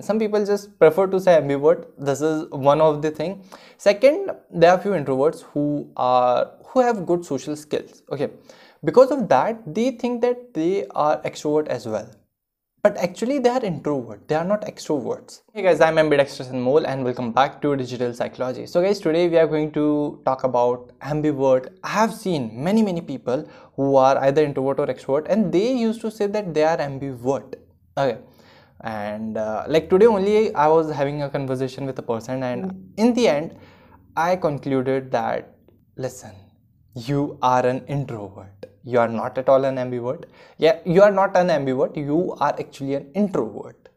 some people just prefer to say ambivert. This is one of the thing. Second there are few introverts who are who have good social skills okay? Because of that they think that they are extrovert as well. But actually they are introvert. They are not extroverts. Hey guys i'm ambidextrous Mole, and welcome back to digital psychology. So guys today we are going to talk about ambivert. I have seen many many people who are either introvert or extrovert and they used to say that they are ambivert. Okay and uh, like today only i was having a conversation with a person and in the end i concluded that listen you are an introvert. You are not at all an ambivert. Yeah you are not an ambivert. You are actually an introvert.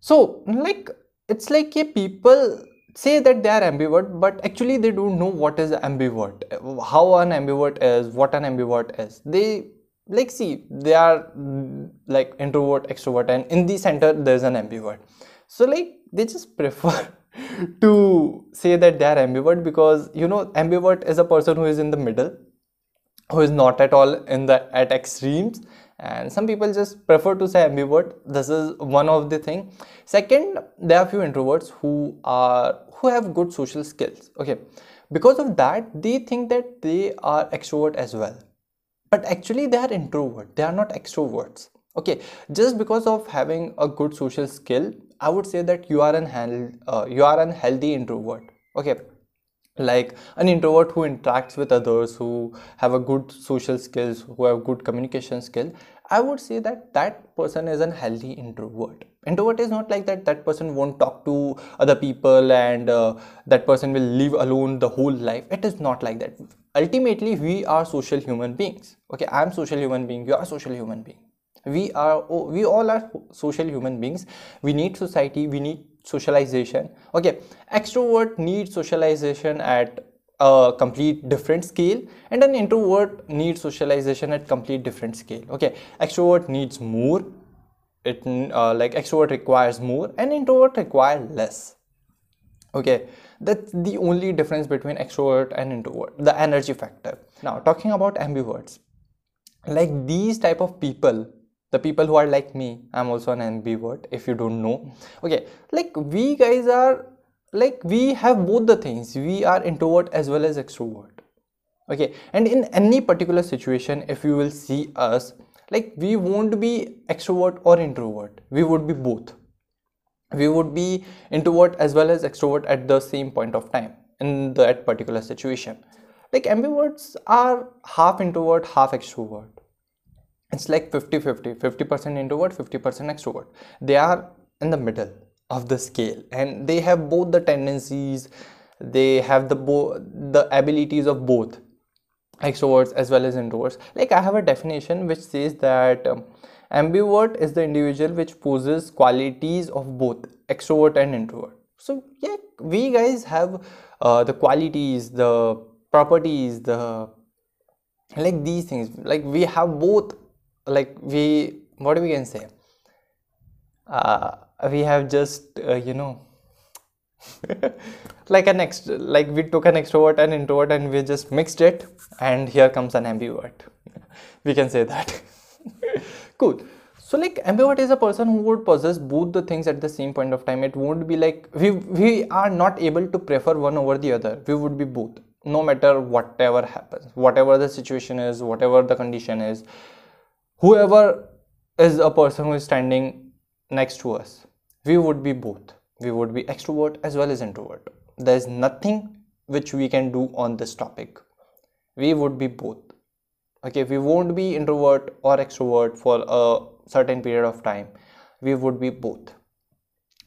So like it's like yeah, people say that they are ambivert but actually they don't know what is ambivert. How an ambivert is what an ambivert is. They like see they are mm, like introvert extrovert and in the center there's an ambivert. So like they just prefer to say that they are ambivert because you know ambivert is a person who is in the middle who is not at all in the at extremes and some people just prefer to say ambivert. This is one of the thing. Second there are few introverts who are who have good social skills. Okay. Because of that they think that they are extrovert as well but actually they are introvert. They are not extroverts. Okay just because of having a good social skill i would say that you are an uh, you are an healthy introvert. Okay like an introvert who interacts with others who have a good social skills who have good communication skill i would say that that person is an healthy introvert. Introvert is not like that that person won't talk to other people and uh, that person will live alone the whole life. It is not like that. Ultimately we are social human beings. Okay i'm social human being you are social human being. We are we all are social human beings. We need society we need socialization. Okay extrovert needs socialization at a complete different scale and an introvert needs socialization at complete different scale okay? Extrovert needs more it uh, like extrovert requires more and introvert require less okay? That's the only difference between extrovert and introvert the energy factor. Now talking about ambiverts like these type of people the people who are like me i'm also an ambivert if you don't know okay? Like we guys are like we have both the things. We are introvert as well as extrovert. Okay? And in any particular situation if you will see us like we won't be extrovert or introvert. We would be both. We would be introvert as well as extrovert at the same point of time in that particular situation. Like ambiverts are half introvert half extrovert. It's like 50 50 50% introvert 50% extrovert. They are in the middle of the scale. And they have both the tendencies they have the bo- the abilities of both extroverts as well as introverts. Like i have a definition which says that um, ambivert is the individual which possesses qualities of both extrovert and introvert. So yeah we guys have uh, the qualities the properties the like these things. Like we have both like we what do we can say uh, we have just uh, you know like an next like we took an extrovert and introvert and we just mixed it and here comes an ambivert. We can say that. Cool. So like ambivert is a person who would possess both the things at the same point of time. It won't be like we we are not able to prefer one over the other. We would be both no matter whatever happens whatever the situation is whatever the condition is. Whoever is a person who is standing next to us. We would be both. We would be extrovert as well as introvert. There is nothing which we can do on this topic. We would be both. Okay we won't be introvert or extrovert for a certain period of time. We would be both.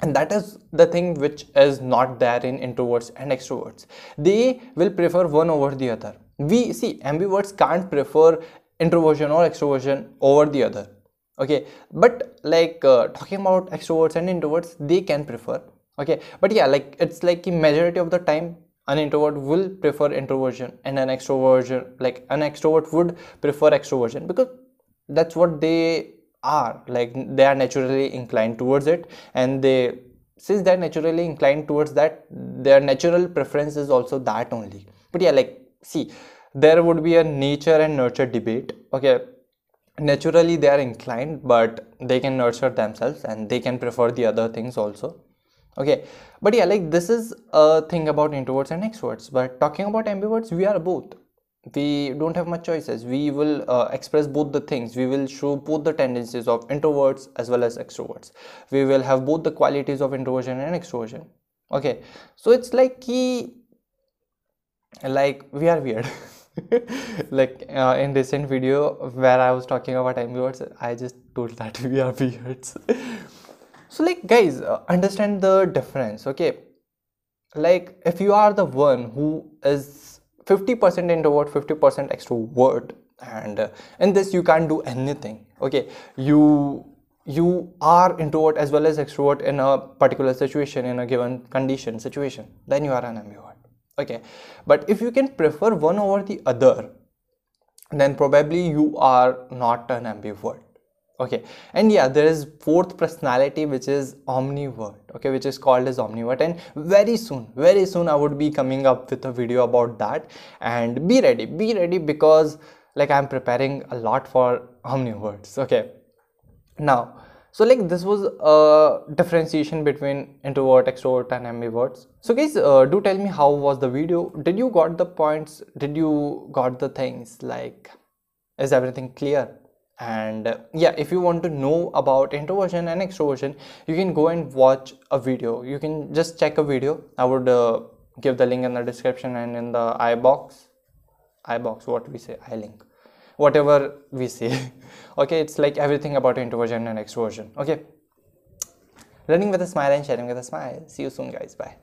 And that is the thing which is not there in introverts and extroverts. They will prefer one over the other. We see ambiverts can't prefer introversion or extroversion over the other okay but like uh, talking about extroverts and introverts they can prefer. Okay but yeah like it's like majority of the time an introvert will prefer introversion and an extroversion like an extrovert would prefer extroversion because that's what they are. Like they are naturally inclined towards it and they since they're naturally inclined towards that their natural preference is also that only. But yeah like see there would be a nature and nurture debate. Okay naturally they are inclined but they can nurture themselves and they can prefer the other things also. Okay. But yeah like this is a thing about introverts and extroverts. But talking about ambiverts we are both. We don't have much choices. We will uh, express both the things. We will show both the tendencies of introverts as well as extroverts. We will have both the qualities of introversion and extroversion. Okay. So it's like key like we are weird like uh, in recent video where i was talking about ambiverts i just told that we are weirds so like guys uh, understand the difference okay? Like if you are the one who is 50% introvert 50% extrovert and uh, in this you can't do anything okay? You you are introvert as well as extrovert in a particular situation in a given condition situation then you are an ambivert okay. But if you can prefer one over the other then probably you are not an ambivert. Okay. And yeah there is fourth personality which is omnivert. Okay which is called as omnivert. And very soon very soon i would be coming up with a video about that. And be ready be ready because like i'm preparing a lot for omniverts. Okay. Now so like this was a differentiation between introvert extrovert and ambiverts. So guys uh, do tell me how was the video? Did you got the points? Did you got the things? Like is everything clear? And uh, yeah if you want to know about introversion and extroversion you can go and watch a video. You can just check a video. I would uh, give the link in the description and in the i box. I box what we say i link whatever we say. Okay it's like everything about introversion and extroversion. Okay. Learning with a smile and sharing with a smile. See you soon guys. Bye